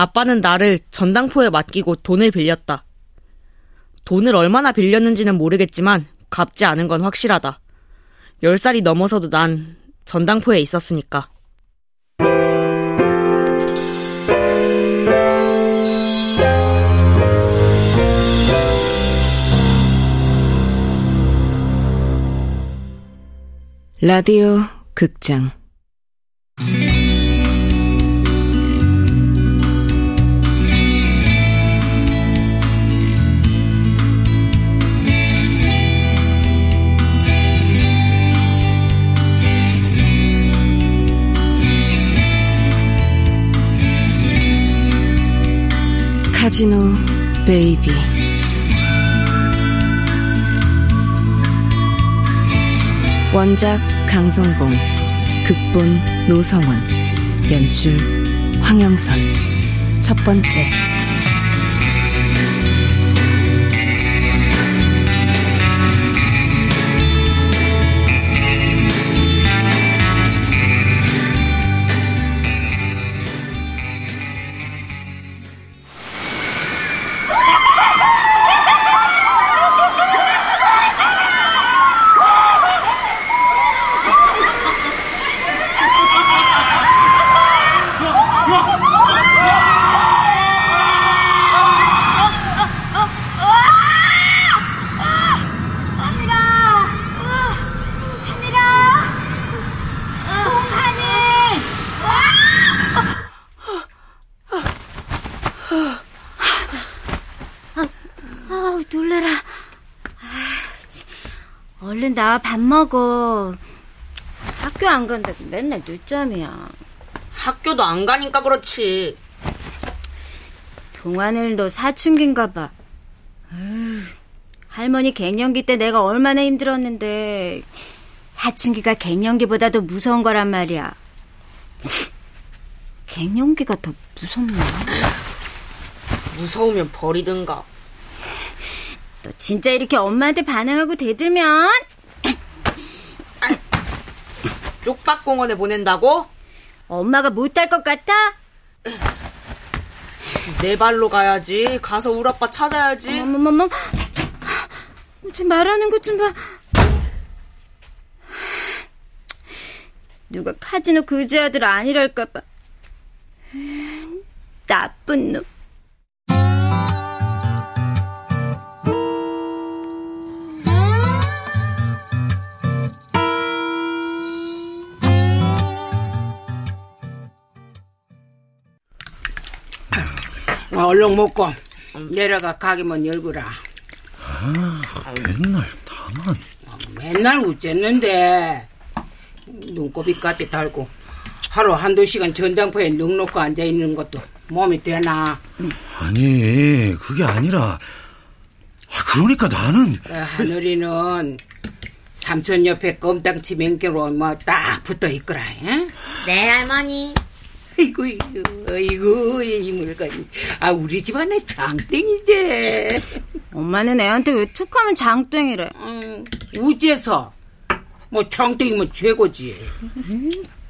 아빠는 나를 전당포에 맡기고 돈을 빌렸다. 돈을 얼마나 빌렸는지는 모르겠지만 갚지 않은 건 확실하다. 10살이 넘어서도 난 전당포에 있었으니까. 라디오 극장 카지노 베이비. 원작 강성봉 극본 노성원 연출 황영선. 첫 번째 얼른 나와 밥 먹어. 학교 안 간다고 맨날 늦잠이야. 학교도 안 가니까 그렇지. 동안을 너 사춘기인가 봐. 에휴, 할머니 갱년기 때 내가 얼마나 힘들었는데 사춘기가 갱년기보다 도 무서운 거란 말이야. 갱년기가 더 무섭나? 무서우면 버리든가. 너 진짜 이렇게 엄마한테 반항하고 대들면 쪽박공원에 보낸다고? 엄마가 못할 것 같아? 내 발로 가야지. 가서 우리 아빠 찾아야지. 어머머머. 쟤 말하는 것 좀 봐. 누가 카지노 그지 아들 아니랄까봐. 나쁜 놈. 얼른 먹고 내려가 가게만 열거라. 맨날 다만 맨날 웃쨌는데 눈곱이까지 달고 하루 한두 시간 전당포에 눅 놓고 앉아 있는 것도 몸이 되나. 아니 그게 아니라 아, 그러니까 나는 그 하늘이는 삼촌 옆에 껌땅치 맹개로 뭐 딱 붙어 있거라. 에? 네, 할머니. 아이고, 아이고, 이 물건이. 아, 우리 집안의 장땡이제. 엄마는 애한테 왜 툭하면 장땡이래. 음, 우지에서. 뭐, 장땡이면 최고지.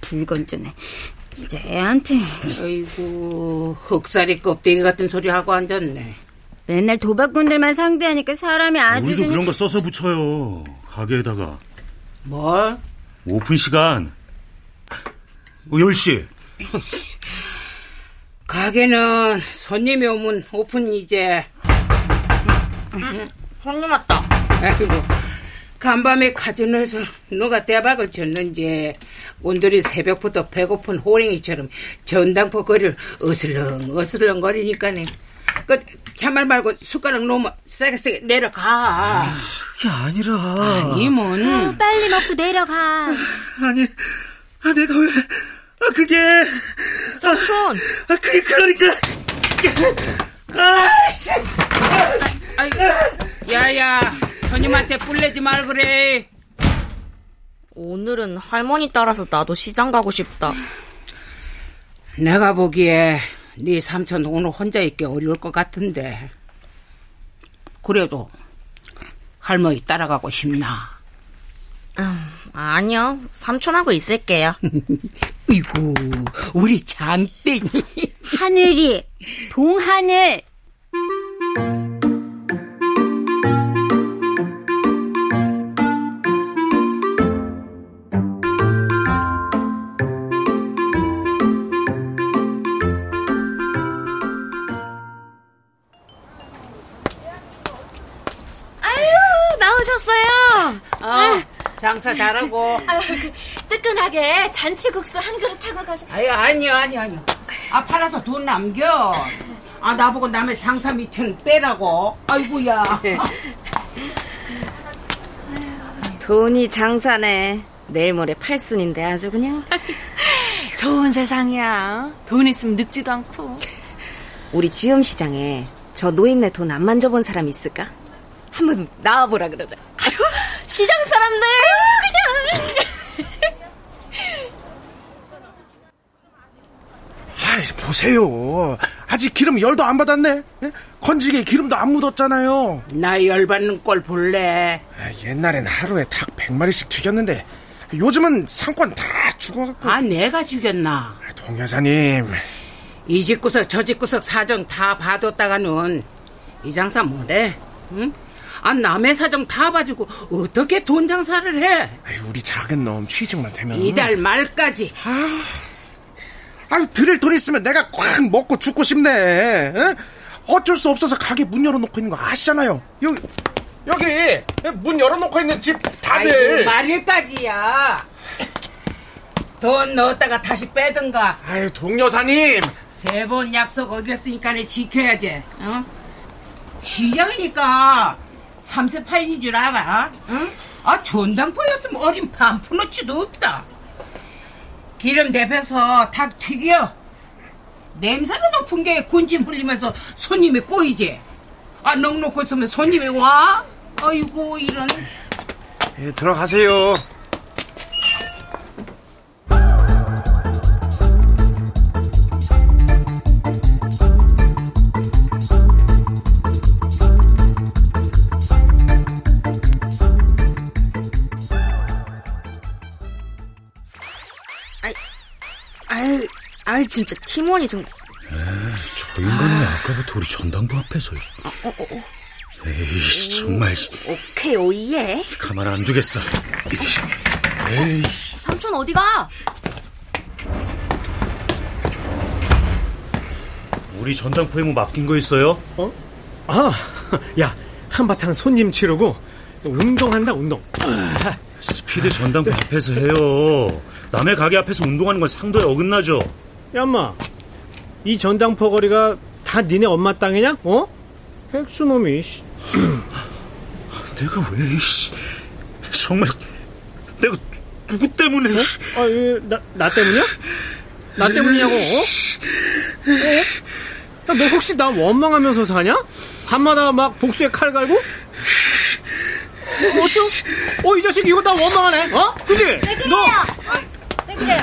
불건전해. 진짜 애한테 아이고, 흑살이 껍데기 같은 소리 하고 앉았네. 맨날 도박꾼들만 상대하니까 사람이 아주 우리도 그냥... 그런 거 써서 붙여요 가게에다가 뭘? 오픈 시간 어, 10시 가게는 손님이 오면 오픈 이제. 손님 왔다. 아이고, 간밤에 카지노에서 누가 대박을 쳤는지 온돌이 새벽부터 배고픈 호랭이처럼 전당포 거리를 어슬렁 어슬렁 거리니까네. 그 참말 말고 숟가락 놓으면 세게 세게 내려가. 그게 아니라 아니면 어, 빨리 먹고 내려가. 아니 아, 내가 왜 아, 그게 삼촌. 아, 그게 그러니까 아씨 아 이, 야야 손님한테 뿔내지 말 그래. 오늘은 할머니 따라서 나도 시장 가고 싶다. 내가 보기에 네 삼촌 오늘 혼자 있기 어려울 것 같은데. 그래도 할머니 따라가고 싶나? 음, 아니요. 삼촌하고 있을게요. 이고 우리 장땡이. 하늘이, 동하늘. 장사 잘하고. 아유, 그, 뜨끈하게 잔치국수 한 그릇 하고 가서. 아유, 아니요, 아니요, 아니요. 아, 팔아서 돈 남겨. 아, 나보고 남의 장사 미천 빼라고. 아이고야. 돈이 장사네. 내일 모레 팔순인데 아주 그냥. 좋은 세상이야. 돈 있으면 늙지도 않고. 우리 지음 시장에 저 노인네 돈 안 만져본 사람 있을까? 한번 나와보라 그러자. 시장 사람들 그냥. 아이, 보세요. 아직 기름 열도 안 받았네. 예? 건지게 기름도 안 묻었잖아요. 나 열받는 꼴 볼래. 아, 옛날엔 하루에 닭 100마리씩 튀겼는데 요즘은 상권 다 죽어갖고. 아, 내가 죽였나. 동 여사님. 이 집구석 저 집구석 사정 다 봐줬다가는 이 장사 뭐래? 응? 아 남의 사정 다 봐주고 어떻게 돈 장사를 해? 아이, 우리 작은 놈 취직만 되면. 이달 말까지. 아 유 드릴 돈 있으면 내가 꽉 먹고 죽고 싶네. 에? 어쩔 수 없어서 가게 문 열어놓고 있는 거 아시잖아요. 여기 여기 문 열어놓고 있는 집 다들. 아이고, 말일까지야. 돈 넣었다가 다시 빼든가. 아유 동 여사님. 세 번 약속 어겼으니까 내 지켜야지. 어? 시장이니까 3세 8인인 줄 알아? 응? 아 전당포였으면 어린 반푼어치도 없다. 기름 대패서 닭 튀겨. 냄새는 높은 게 군침 흘리면서 손님이 꼬이지. 아 넉넉고 있으면 손님이 와? 아이고 이런. 예, 들어가세요. 진짜 팀원이 좀. 저 인간이 아... 까부터 우리 전당부 앞에서 어, 어, 어. 에이 정말 오케이 오예 가만 안 두겠어 에이 삼촌 어디 가? 우리 전당포에 뭐 맡긴 거 있어요? 어? 아, 야 한바탕 손님 치르고 운동한다 운동 스피드 전당포 앞에서 해요 남의 가게 앞에서 운동하는 건 상도에 어긋나죠 야 엄마 이 전당포 거리가 다 니네 엄마 땅이냐? 어? 백수놈이 내가 왜 씨, 정말 내가 누구 때문에 어? 아, 예, 나, 나 때문이야? 나 때문이냐고 어? 어? 야, 너 혹시 나 원망하면서 사냐? 밤마다 막 복수에 칼 갈고? 어, 어쩌? 어, 이 자식 이거 나 원망하네. 어? 그지? 너 왜 그래요?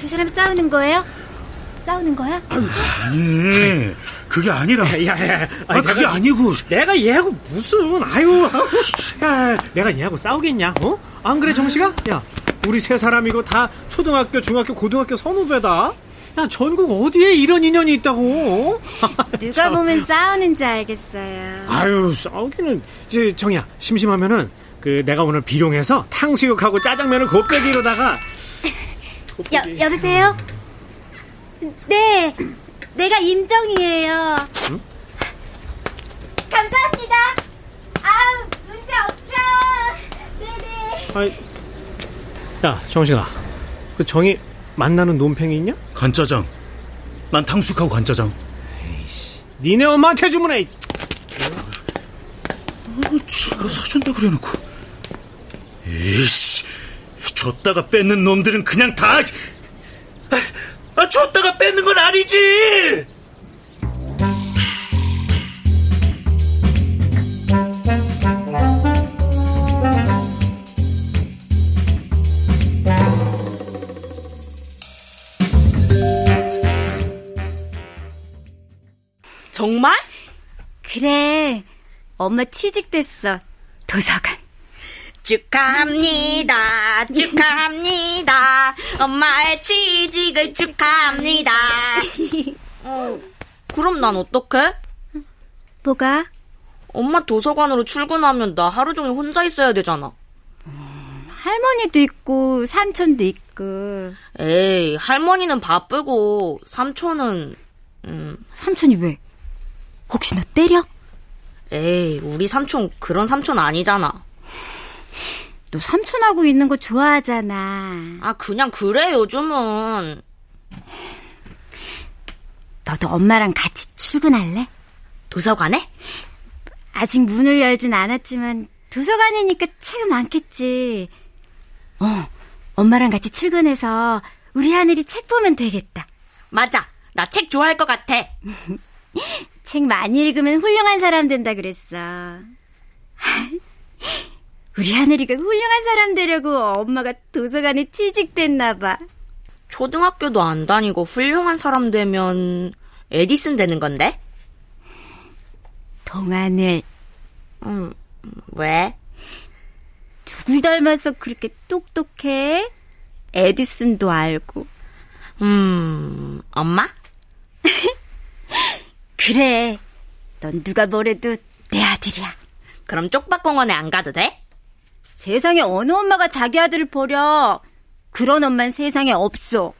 두 사람 싸우는 거예요? 싸우는 거야? 아니 그게 아니라 야, 야, 아, 아니, 그게 아니고 내가 얘하고 무슨 아유 야 내가 얘하고 싸우겠냐 어? 안 그래 정식아? 야 우리 세 사람이고 다 초등학교 중학교 고등학교 선후배다 야 전국 어디에 이런 인연이 있다고 누가 보면 싸우는 줄 알겠어요. 아유 싸우기는 이제 정이야 심심하면은 그 내가 오늘 비룡해서 탕수육하고 짜장면을 곱빼기로다가 여, 여보세요? 네, 내가 임정이에요. 응? 감사합니다. 아우, 문제 없죠? 네네. 아이, 야 정식아 그 정이 만나는 논팽이 있냐? 간짜장 난 탕수육하고 간짜장 니네 엄마한테 주문해 어, 지가 사준다 그래놓고 에이씨 줬다가 뺏는 놈들은 그냥 다 아, 아 줬다가 뺏는 건 아니지 정말? 그래, 엄마 취직됐어. 도서관. 축하합니다. 축하합니다. 엄마의 취직을 축하합니다. 어, 그럼 난 어떡해? 뭐가? 엄마 도서관으로 출근하면 나 하루 종일 혼자 있어야 되잖아. 할머니도 있고 삼촌도 있고. 에이, 할머니는 바쁘고 삼촌은 음, 삼촌이 왜? 혹시 너 때려? 에이, 우리 삼촌 그런 삼촌 아니잖아. 너 삼촌하고 있는 거 좋아하잖아. 아, 그냥 그래 요즘은. 너도 엄마랑 같이 출근할래? 도서관에? 아직 문을 열진 않았지만 도서관이니까 책 많겠지. 어, 엄마랑 같이 출근해서 우리 하늘이 책 보면 되겠다. 맞아. 나 책 좋아할 것 같아. 책 많이 읽으면 훌륭한 사람 된다 그랬어. 우리 하늘이가 훌륭한 사람 되려고 엄마가 도서관에 취직됐나 봐. 초등학교도 안 다니고 훌륭한 사람 되면 에디슨 되는 건데? 동안을 음, 왜? 누굴 닮아서 그렇게 똑똑해? 에디슨도 알고. 음, 엄마? 그래. 넌 누가 뭐래도 내 아들이야. 그럼 쪽박공원에 안 가도 돼? 세상에 어느 엄마가 자기 아들을 버려. 그런 엄만 세상에 없어.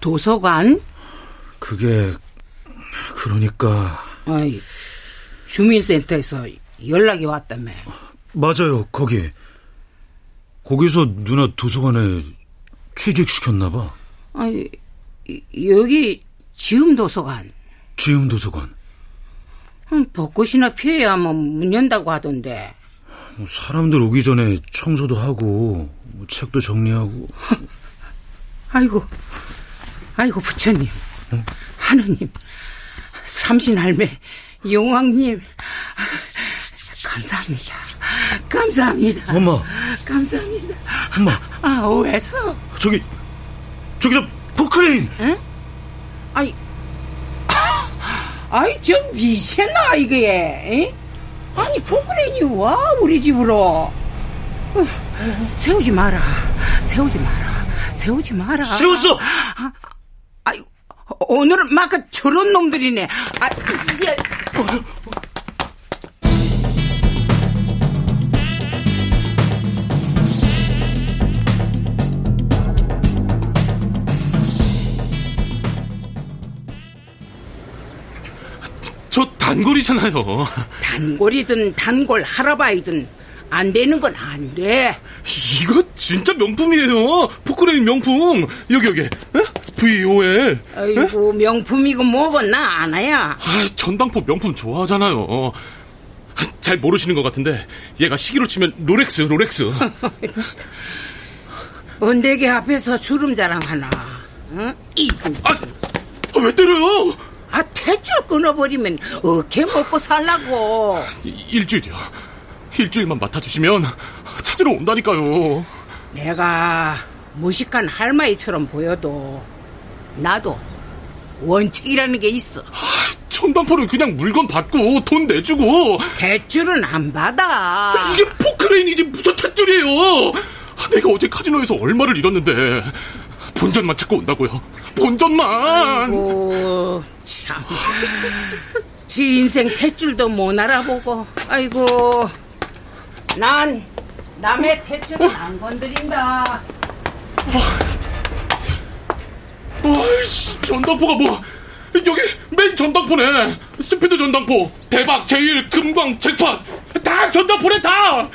도서관? 그게 그러니까 아이, 주민센터에서 연락이 왔다며. 맞아요. 거기 거기서 누나 도서관에 취직시켰나 봐. 이- 여기 지음 도서관. 지음 도서관. 음, 벚꽃이나 피어야만 문 연다고 하던데. 뭐 사람들 오기 전에 청소도 하고 뭐 책도 정리하고 아이고, 아이고 부처님, 하느님, 삼신할매, 용왕님, 감사합니다. 감사합니다. 엄마 감사합니다. 엄마 아, 왜서? 저기 저기 저 포크레인 아이, 아이, 저 미쳤나, 이게? 에? 아니, 포크레인이 와, 우리 집으로. 어, 세우지 마라. 세우지 마라. 세우지 마라. 세웠어 아이, 오늘은 막 저런 놈들이네. 아, 진짜. 저 단골이잖아요. 단골이든 단골 할아바이든 안 되는 건 안 돼. 이거 진짜 명품이에요. 포크레인 명품. 여기 여기. 에? VOL. 아이고, 명품이고 뭐고 나 아나야. 아, 전당포 명품 좋아하잖아요. 잘 모르시는 것 같은데 얘가 시기로 치면 롤렉스 롤렉스. 번데기 앞에서 주름 자랑하나. 응? 이거. 아, 왜 때려요? 아, 대출 끊어버리면 어떻게 먹고 살라고. 이- 일주일이요. 일주일만 맡아주시면 찾으러 온다니까요. 내가 무식한 할머니처럼 보여도 나도 원칙이라는 게 있어. 전당포는 그냥 물건 받고 돈 내주고 대출은 안 받아. 이게 포크레인이지 무슨 탯줄이에요. 내가 어제 카지노에서 얼마를 잃었는데 본전만 찾고 온다고요. 본전만. 아이고 참. 지 인생 탯줄도 못 알아보고. 아이고 난 남의 탯줄은 안 건드린다. 아이씨, 전당포가 뭐 여기 맨 전당포네. 스피드 전당포, 대박, 제일, 금광, 잭팟 다 전당포네 다.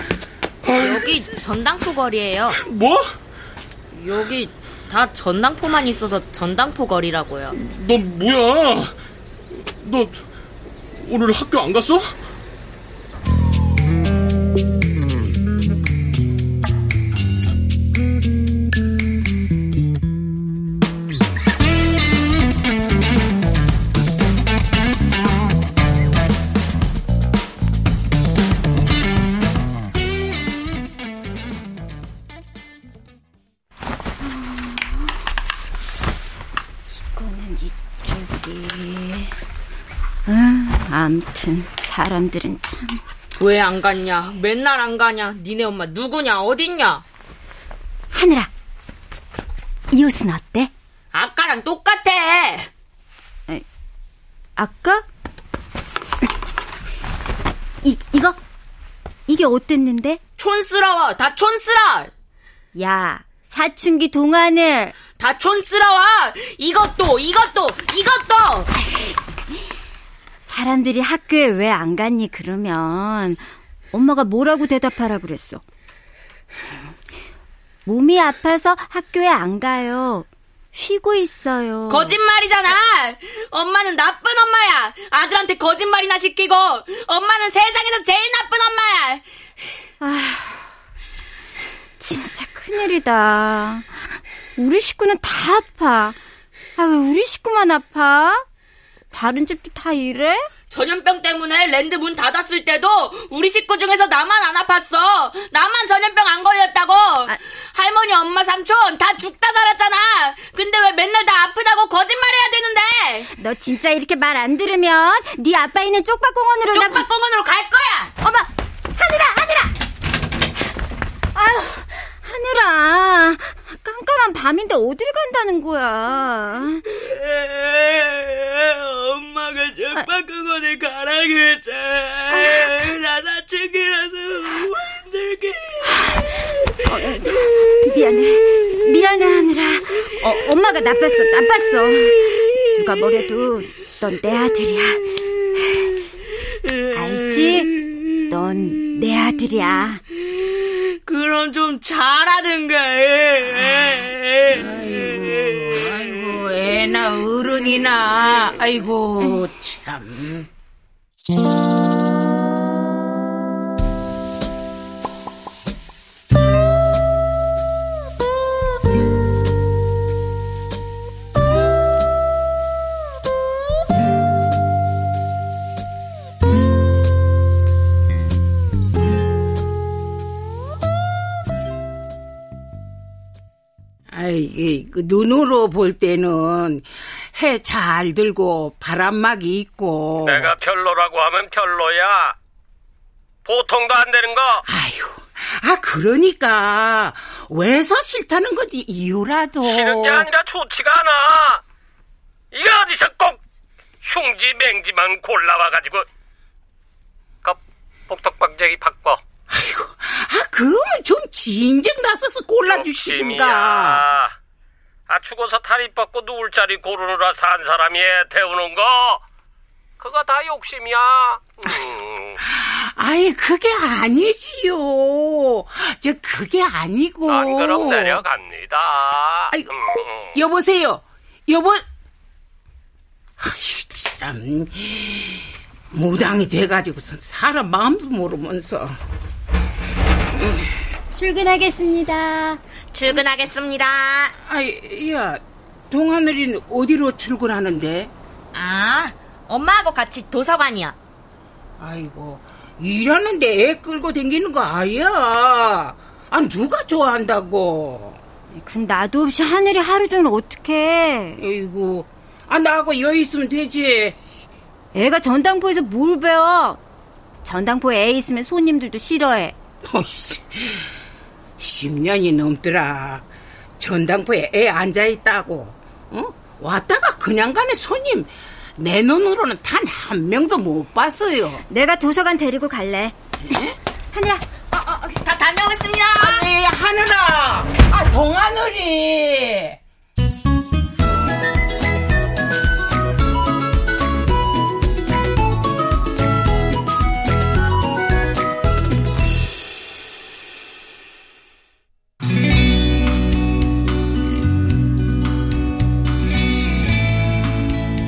여기 전당포 거리예요. 뭐? 여기 다 전당포만 있어서 전당포 거리라고요. 너 뭐야? 너 오늘 학교 안 갔어? 이쪽이. 아, 암튼 사람들은 참. 왜 안 갔냐? 맨날 안 가냐? 니네 엄마 누구냐? 어딨냐? 하늘아, 이 옷은 어때? 아까랑 똑같아. 아까? 이, 이거? 이게 어땠는데? 촌스러워. 다 촌스러. 야, 사춘기 동안을. 다 촌스러워. 이것도, 이것도, 이것도. 사람들이 학교에 왜 안 갔니 그러면 엄마가 뭐라고 대답하라 그랬어. 몸이 아파서 학교에 안 가요. 쉬고 있어요. 거짓말이잖아. 엄마는 나쁜 엄마야. 아들한테 거짓말이나 시키고 엄마는 세상에서 제일 나쁜 엄마야. 아, 진짜 큰일이다. 우리 식구는 다 아파. 아, 왜 우리 식구만 아파? 다른 집도 다 이래? 전염병 때문에 랜드 문 닫았을 때도 우리 식구 중에서 나만 안 아팠어. 나만 전염병 안 걸렸다고. 할머니, 엄마, 삼촌 다 죽다 살았잖아. 근데 왜 맨날 다 아프다고 거짓말해야 되는데? 너 진짜 이렇게 말 안 들으면 네 아빠 있는 쪽박공원으로 나... 쪽박공원으로 갈 거야. 어머, 하늘아, 하늘아. 아유, 하늘아. 깜깜한 밤인데 어딜 간다는 거야? 엄마가 쪽박공원에 가라 그랬잖아. 나 사춘기라서 힘들게. 미안해. 미안해, 하늘아. 어, 엄마가 나빴어, 나빴어. 누가 뭐래도 넌 내 아들이야. 알지? 넌 내 아들이야. 그럼 좀 잘하든가 해. 아이고, 아이고, 애나 어른이나, 아이고, 참. 이, 그 눈으로 볼 때는 해 잘 들고 바람막이 있고. 내가 별로라고 하면 별로야. 보통도 안 되는 거. 아유, 아 그러니까 왜서 싫다는 거지 이유라도. 싫은 게 아니라 좋지가 않아. 이게 어디서 꼭 흉지 맹지만 골라와가지고 그 복덕방쟁이 바꿔. 아이고, 아 그러면 좀 진정 나서서 골라주시든가. 아 죽어서 다리 뻗고 누울 자리 고르느라 산 사람이 애 태우는 거 그거 다 욕심이야. 음. 아이 그게 아니지요. 저 그게 아니고. 안 그럼 내려갑니다. 아이고, 음. 여보세요. 여보. 아휴 참 무당이 돼가지고선 사람 마음도 모르면서. 출근하겠습니다. 출근하겠습니다. 아이, 야, 동하늘이는 어디로 출근하는데? 아, 엄마하고 같이 도서관이야. 아이고, 일하는데 애 끌고 다니는 거 아야. 아, 누가 좋아한다고. 그럼 나도 없이 하늘이 하루 종일 어떡해. 아이고, 아, 나하고 여 있으면 되지. 애가 전당포에서 뭘 배워? 전당포에 애 있으면 손님들도 싫어해. 어이씨, 10년이 넘더라. 전당포에 애 앉아있다고. 어? 왔다가 그냥 가네 손님. 내 눈으로는 단 한 명도 못 봤어요. 내가 도서관 데리고 갈래. 하늘아, 다 다녀오겠습니다. 아니, 하늘아! 아, 동하늘이!